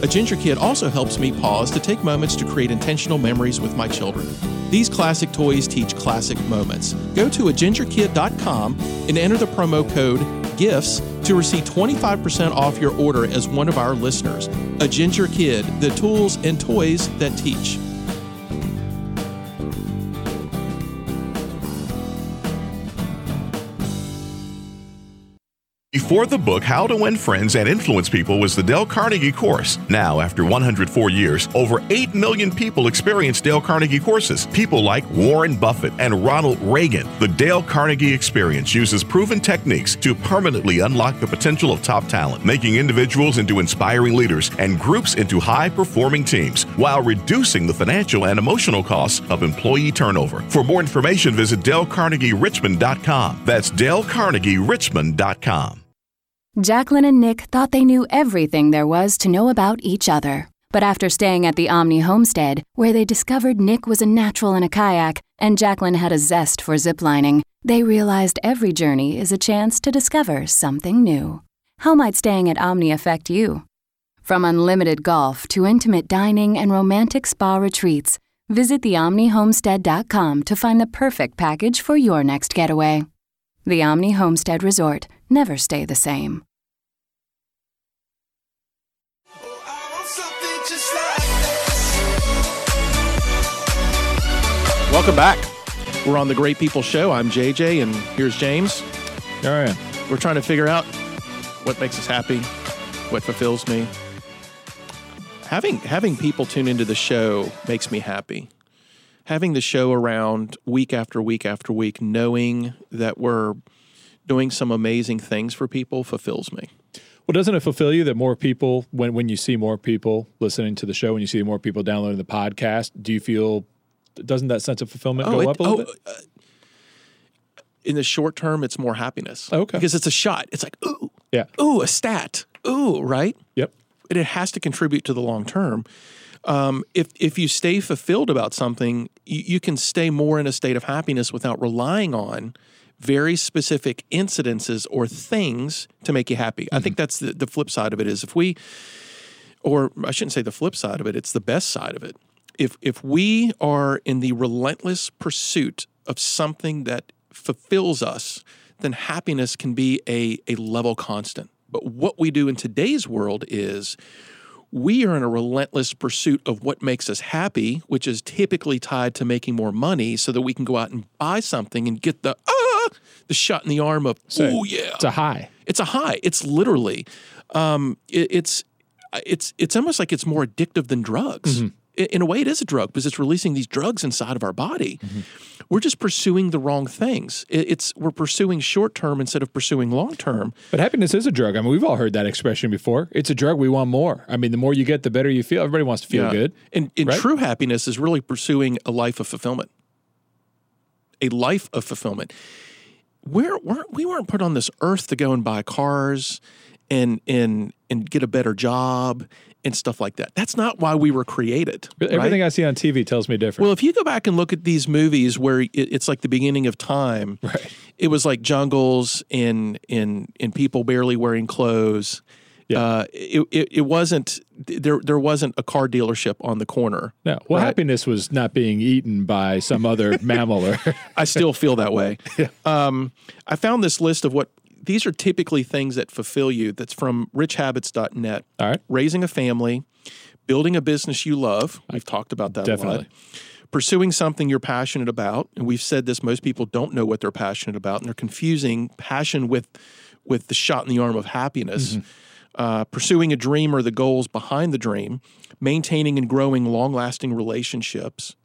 A Ginger Kid also helps me pause to take moments to create intentional memories with my children. These classic toys teach classic moments. Go to agingerkid.com and enter the promo code GIFTS to receive 25% off your order as one of our listeners. A Ginger Kid, the tools and toys that teach. Before the book How to Win Friends and Influence People was the Dale Carnegie course. Now, after 104 years, over 8 million people experience Dale Carnegie courses. People like Warren Buffett and Ronald Reagan. The Dale Carnegie experience uses proven techniques to permanently unlock the potential of top talent, making individuals into inspiring leaders and groups into high performing teams while reducing the financial and emotional costs of employee turnover. For more information, visit DaleCarnegieRichmond.com. That's DaleCarnegieRichmond.com. Jacqueline and Nick thought they knew everything there was to know about each other. But after staying at the Omni homestead, where they discovered Nick was a natural in a kayak and Jacqueline had a zest for ziplining, they realized every journey is a chance to discover something new. How might staying at Omni affect you? From unlimited golf to intimate dining and romantic spa retreats, visit theomnihomestead.com to find the perfect package for your next getaway. The Omni Homestead Resort. Never stay the same. I want something just like this. Welcome back. We're on the Great People Show. I'm JJ, and here's James. All right. We're trying to figure out what makes us happy, what fulfills me. Having having people tune into the show makes me happy. Having the show around week after week after week, knowing that we're doing some amazing things for people fulfills me. Well, doesn't it fulfill you that more people, when when you see more people listening to the show, when you see more people downloading the podcast, do you feel? Doesn't that sense of fulfillment go it- up a little oh, bit? uh, in the short term, it's more happiness. Okay. Because it's a shot. It's like, ooh, Yeah. ooh, a stat. Ooh, right? Yep. and it has to contribute to the long term. Um, if if you stay fulfilled about something, you, you can stay more in a state of happiness without relying on very specific incidences or things to make you happy. I think that's the, the flip side of it is if we, or I shouldn't say the flip side of it, it's the best side of it. If if we are in the relentless pursuit of something that fulfills us, then happiness can be a, a level constant. But what we do in today's world is we are in a relentless pursuit of what makes us happy, which is typically tied to making more money so that we can go out and buy something and get the ah, the shot in the arm of So oh yeah. It's a high. It's a high. It's literally, um, it, it's, it's, it's almost like it's more addictive than drugs. Mm-hmm. I- In a way, it is a drug because it's releasing these drugs inside of our body. Mm-hmm. We're just pursuing the wrong things. It- It's we're pursuing short term instead of pursuing long term. But happiness is a drug. I mean, we've all heard that expression before. It's a drug. We want more. I mean, the more you get, the better you feel. Everybody wants to feel good. And, and right? true happiness is really pursuing a life of fulfillment. A life of fulfillment. We're, we're, we weren't put on this earth to go and buy cars and and and get a better job and stuff like that. That's not why we were created. But right? Everything I see on TV tells me different. Well, if you go back and look at these movies where it, it's like the beginning of time, Right. it was like jungles and and and people barely wearing clothes. Yeah. Uh, it, it it wasn't there. There wasn't a car dealership on the corner. no. Well, right? happiness was not being eaten by some other mammal or. I still feel that way. um, I found this list of what these are typically things that fulfill you. That's from richhabits.net. All right. Raising a family, building a business you love. We've talked about that a Definitely. lot. Pursuing something you're passionate about, and we've said this. Most people don't know what they're passionate about, and they're confusing passion with with the shot in the arm of happiness. Uh, pursuing a dream or the goals behind the dream, maintaining and growing long lasting relationships,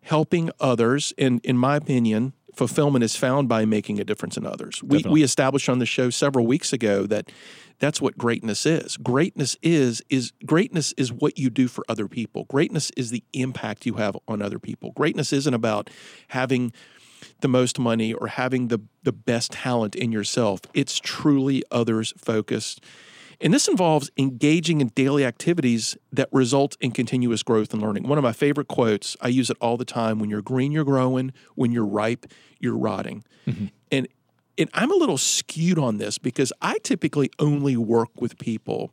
helping others. And in my opinion, fulfillment is found by making a difference in others. We, we established on the show several weeks ago that that's what greatness is. Greatness is is greatness is what you do for other people. Greatness is the impact you have on other people. Greatness isn't about having the most money or having the the best talent in yourself. It's truly others focused. And this involves engaging in daily activities that result in continuous growth and learning. One of my favorite quotes, I use it all the time when you're green, you're growing, when you're ripe, you're rotting. Mm-hmm. And and I'm a little skewed on this because I typically only work with people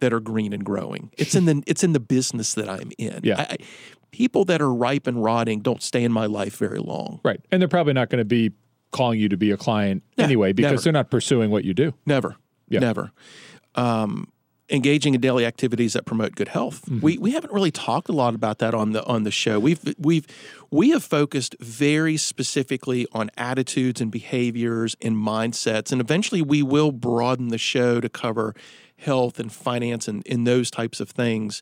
that are green and growing. It's in the it's in the business that I'm in. Yeah. I, I, people that are ripe and rotting don't stay in my life very long. right. And they're probably not going to be calling you to be a client Yeah, anyway because never. they're not pursuing what you do. Never, Yeah. never. Um, engaging in daily activities that promote good health. We we haven't really talked a lot about that on the on the show. We've we've we have focused very specifically on attitudes and behaviors and mindsets, and eventually we will broaden the show to cover health and finance and, and those types of things.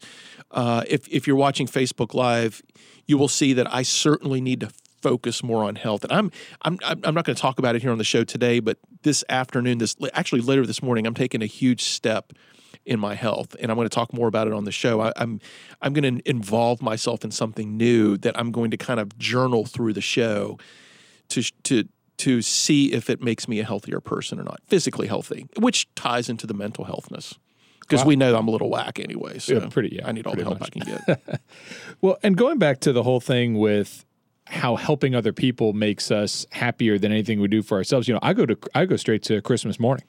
Uh, if if you're watching Facebook Live, you will see that I certainly need to focus more on health. And I'm I'm I'm not going to talk about it here on the show today, but this afternoon, this actually later this morning, I'm taking a huge step in my health, and I'm going to talk more about it on the show. I, I'm I'm going to involve myself in something new that I'm going to kind of journal through the show to to to see if it makes me a healthier person or not, physically healthy, which ties into the mental healthness. Because we know I'm a little whack anyway, so Yeah, pretty- yeah, I need all the help much. I can get. Well, and going back to the whole thing with how helping other people makes us happier than anything we do for ourselves. You know, I go to I go straight to Christmas morning.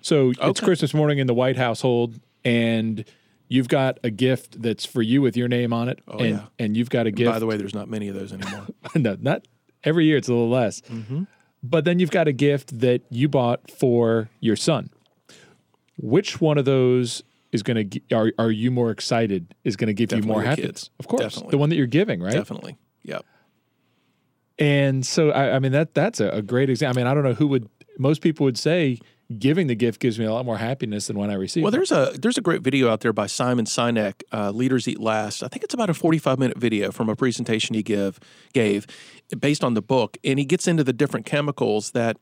So it's Christmas morning in the White household, and you've got a gift that's for you with your name on it, and yeah. and you've got a gift. By the way, there's not many of those anymore. no, not every year. It's a little less. Mm-hmm. But then you've got a gift that you bought for your son. Which one of those is going to are are you more excited? Is going to give Definitely you more happiness? Of course, Definitely. the one that you're giving, right? Definitely. Yep. And so, I, I mean, that that's a, a great example. I mean, I don't know who would. Most people would say giving the gift gives me a lot more happiness than when I receive. Well, it. there's a there's a great video out there by Simon Sinek, uh, "Leaders Eat Last." I think it's about a 45 minute video from a presentation he give gave, based on the book, and he gets into the different chemicals that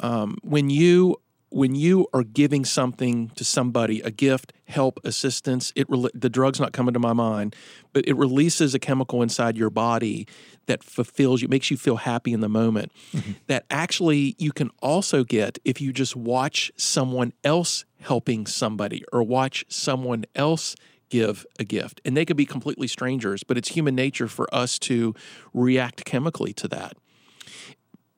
um, when you when you are giving something to somebody, a gift, help, assistance, it rel- the drug's not coming to my mind, but it releases a chemical inside your body that fulfills you, makes you feel happy in the moment. Mm-hmm. That actually you can also get if you just watch someone else helping somebody or watch someone else give a gift. And they could be completely strangers, but it's human nature for us to react chemically to that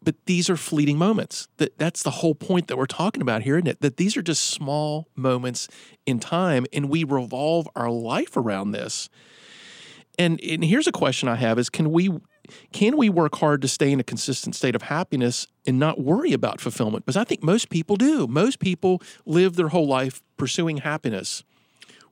but these are fleeting moments. That that's the whole point that we're talking about here, isn't it? That these are just small moments in time, and we revolve our life around this. And and here's a question I have: Is can we can we work hard to stay in a consistent state of happiness and not worry about fulfillment? Because I think most people do. Most people live their whole life pursuing happiness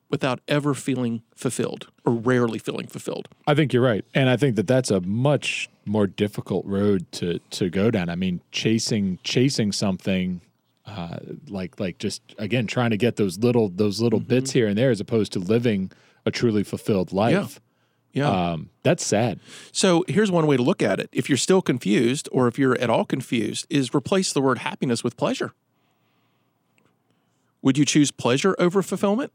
without ever feeling fulfilled or rarely feeling fulfilled. I think you're right, and I think that that's a much more difficult road to to go down. I mean, chasing chasing something. Uh, like like just again trying to get those little those little Mm-hmm. bits here and there as opposed to living a truly fulfilled life. Yeah. Um, that's sad. So here's one way to look at it. If you're still confused, or if you're at all confused, is replace the word happiness with pleasure. Would you choose pleasure over fulfillment?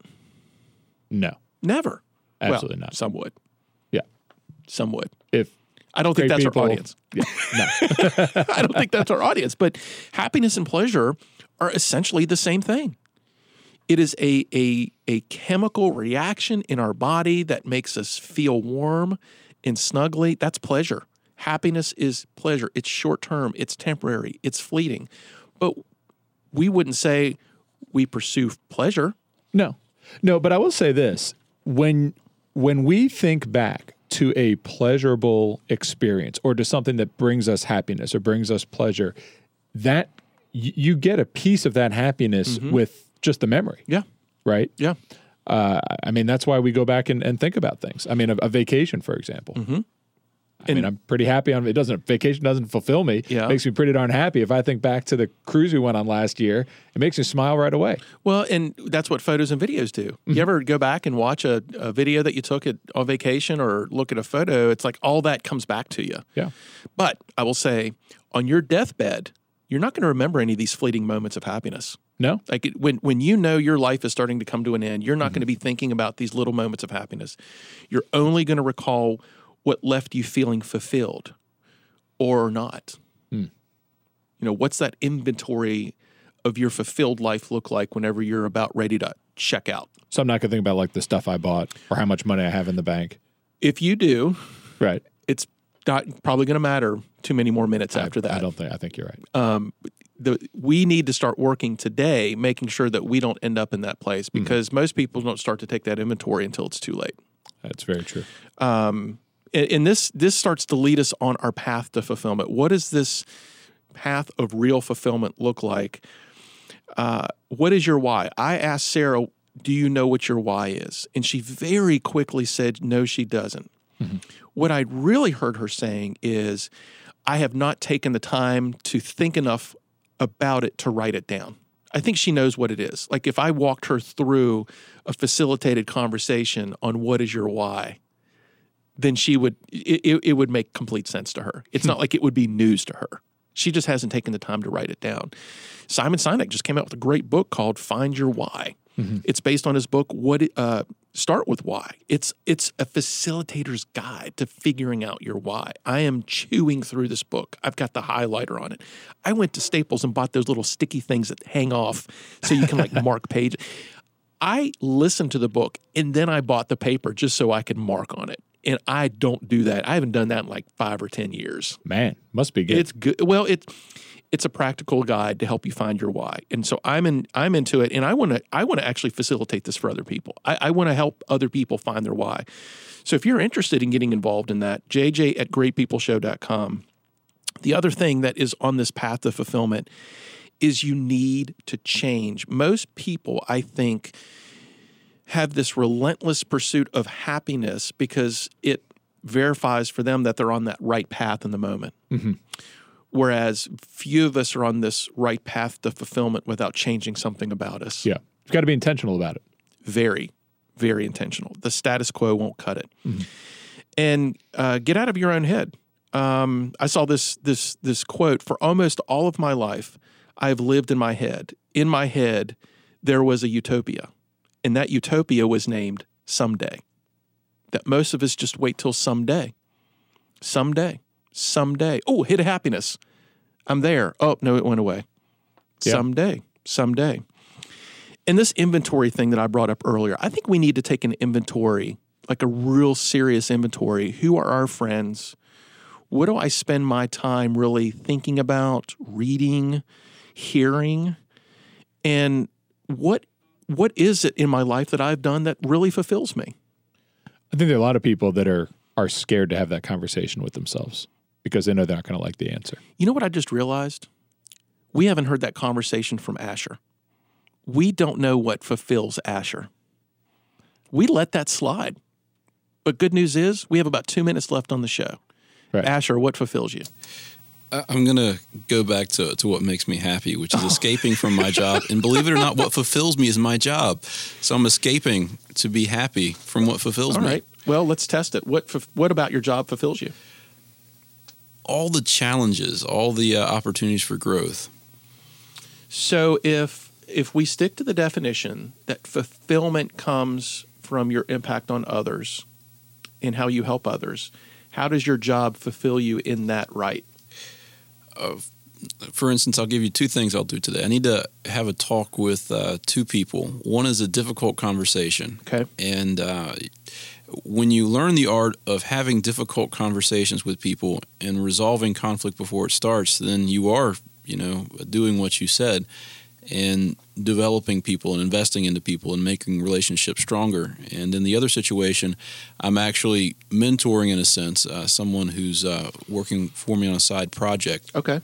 No, Never. Absolutely Well, not. Some would. yeah. Some would. If I don't think that's people- our audience. Yeah, no. I don't think that's our audience. But happiness and pleasure are essentially the same thing. It is a, a, a chemical reaction in our body that makes us feel warm and snuggly. That's pleasure. Happiness is pleasure. It's short term, it's temporary, it's fleeting. But we wouldn't say we pursue pleasure. No, no, but I will say this: when when we think back to a pleasurable experience or to something that brings us happiness or brings us pleasure, that you get a piece of that happiness mm-hmm. with just the memory, Yeah. right? Yeah. Uh, I mean, that's why we go back and, and think about things. I mean, a, a vacation, for example. Mm-hmm. I mean, I'm pretty happy on it. Doesn't vacation doesn't fulfill me. Yeah. makes me pretty darn happy. If I think back to the cruise we went on last year, it makes me smile right away. Well, and that's what photos and videos do. Mm-hmm. You ever go back and watch a, a video that you took at, on vacation or look at a photo? It's like all that comes back to you. Yeah. But I will say, on your deathbed, you're not going to remember any of these fleeting moments of happiness. No, Like it, when when you know your life is starting to come to an end, you're not Mm-hmm. going to be thinking about these little moments of happiness. You're only going to recall what left you feeling fulfilled or not. Hmm. You know, what's that inventory of your fulfilled life look like whenever you're about ready to check out? So I'm not gonna think about like the stuff I bought or how much money I have in the bank. If you do, Right. it's not probably going to matter too many more minutes after I, that. I don't think I think you're right. um, the, we need to start working today, making sure that we don't end up in that place Mm-hmm. because most people don't start to take that inventory until it's too late. That's very true. Um, and, and this this starts to lead us on our path to fulfillment. What does this path of real fulfillment look like? Uh, what is your why? I asked Sarah Do you know what your why is? And she very quickly said, No, she doesn't. What I'd really heard her saying is, I have not taken the time to think enough about it to write it down. I think she knows what it is. Like if I walked her through a facilitated conversation on what is your why, then she would it, it, would make complete sense to her. It's not like it would be news to her. She just hasn't taken the time to write it down. Simon Sinek just came out with a great book called Find Your Why. It's based on his book What uh, Start with Why. It's it's a facilitator's guide to figuring out your why. I am chewing through this book. I've got the highlighter on it. I went to Staples and bought those little sticky things that hang off so you can like mark pages. I listened to the book and then I bought the paper just so I could mark on it. And I don't do that. I haven't done that in like five or ten years. Man, must be good. It's good. Well, it's it's a practical guide to help you find your why. And so I'm in I'm into it and I want to I want to actually facilitate this for other people. I, I want to help other people find their why. So if you're interested in getting involved in that, jj at greatpeopleshow.com. The other thing that is on this path to fulfillment is you need to change. Most people, I think, have this relentless pursuit of happiness because it verifies for them that they're on that right path in the moment. Mm-hmm. Whereas few of us are on this right path to fulfillment without changing something about us. yeah. You've got to be intentional about it. Very, very intentional. The status quo won't cut it. And uh, get out of your own head. Um, I saw this this this quote for almost all of my life. I have lived in my head. In my head, there was a utopia, and that utopia was named someday. That most of us just wait till someday, someday, someday. Oh, hit a happiness. I'm there. Oh no, it went away. Someday, someday. And this inventory thing that I brought up earlier, I think we need to take an inventory, like a real serious inventory. Who are our friends? What do I spend my time really thinking about, reading, hearing? And what what is it in my life that I've done that really fulfills me? I think there are a lot of people that are are scared to have that conversation with themselves because they know they're not going to like the answer. You know what I just realized? We haven't heard that conversation from Asher. We don't know what fulfills Asher. We let that slide. But good news is we have about two minutes left on the show. Right. Asher, what fulfills you? I- I'm gonna go back to, to what makes me happy, which is escaping from my job. And believe it or not, what fulfills me is my job. So I'm escaping to be happy from what fulfills All me. right. Well, let's test it. What what about your job fulfills you? All the challenges, all the uh, opportunities for growth. So if if we stick to the definition that fulfillment comes from your impact on others and how you help others, how does your job fulfill you in that right? For instance, I'll give you two things I'll do today. I need to have a talk with uh, two people. One is a difficult conversation. Okay. And uh, when you learn the art of having difficult conversations with people and resolving conflict before it starts, then you are, you know, doing what you said and developing people and investing into people and making relationships stronger. And in the other situation, I'm actually mentoring, in a sense, uh, someone who's uh, working for me on a side project Okay.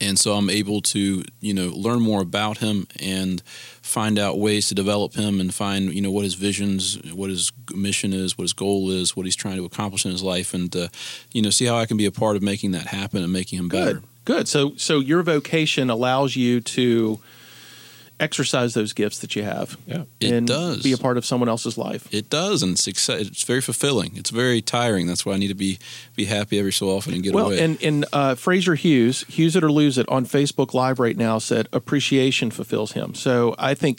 and so I'm able to you know learn more about him and find out ways to develop him and find you know what his visions, what his mission is, what his goal is, what he's trying to accomplish in his life, and uh, you know see how I can be a part of making that happen and making him better. Good. Good. So so your vocation allows you to exercise those gifts that you have. Yeah. It and does. be a part of someone else's life. It does, and it's exci- it's very fulfilling. It's very tiring. That's why I need to be be happy every so often and get well, away. and and uh, Fraser Hughes, Hughes it or lose it on Facebook Live right now said appreciation fulfills him. So I think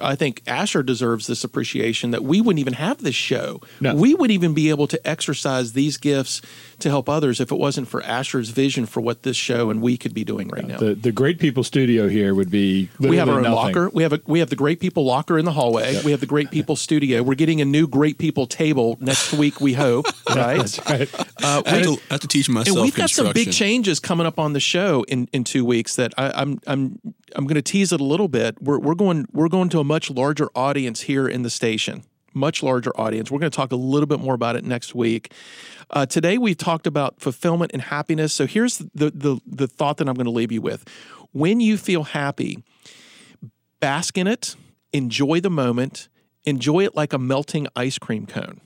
I think Asher deserves this appreciation that we wouldn't even have this show. No. We would even be able to exercise these gifts to help others if it wasn't for Asher's vision for what this show and we could be doing right now. The the Great People Studio here would be literally we have our own nothing. locker. We have a we have the Great People locker in the hallway. We have the Great People studio. We're getting a new Great People table next week. We hope, right? Right. Uh, I, have we- to, I have to teach myself and we've got some big changes coming up on the show in, in two weeks that I, I'm I'm I'm going to tease it a little bit. We're we're going we're going to a much larger audience here in the station, much larger audience. We're going to talk a little bit more about it next week. Uh, today we've talked about fulfillment and happiness. So here's the the the thought that I'm going to leave you with: when you feel happy, bask in it, enjoy the moment, enjoy it like a melting ice cream cone.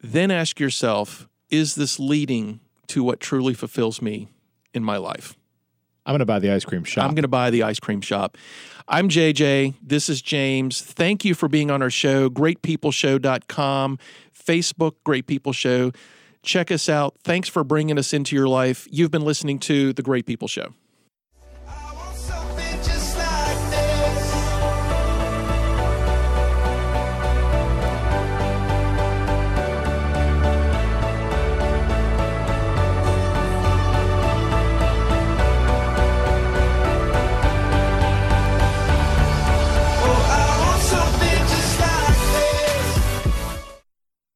Then ask yourself, is this leading to what truly fulfills me in my life? I'm going to buy the ice cream shop. I'm going to buy the ice cream shop. I'm JJ. This is James. Thank you for being on our show. GreatPeopleShow.com, Facebook, Great People Show. Check us out. Thanks for bringing us into your life. You've been listening to The Great People Show.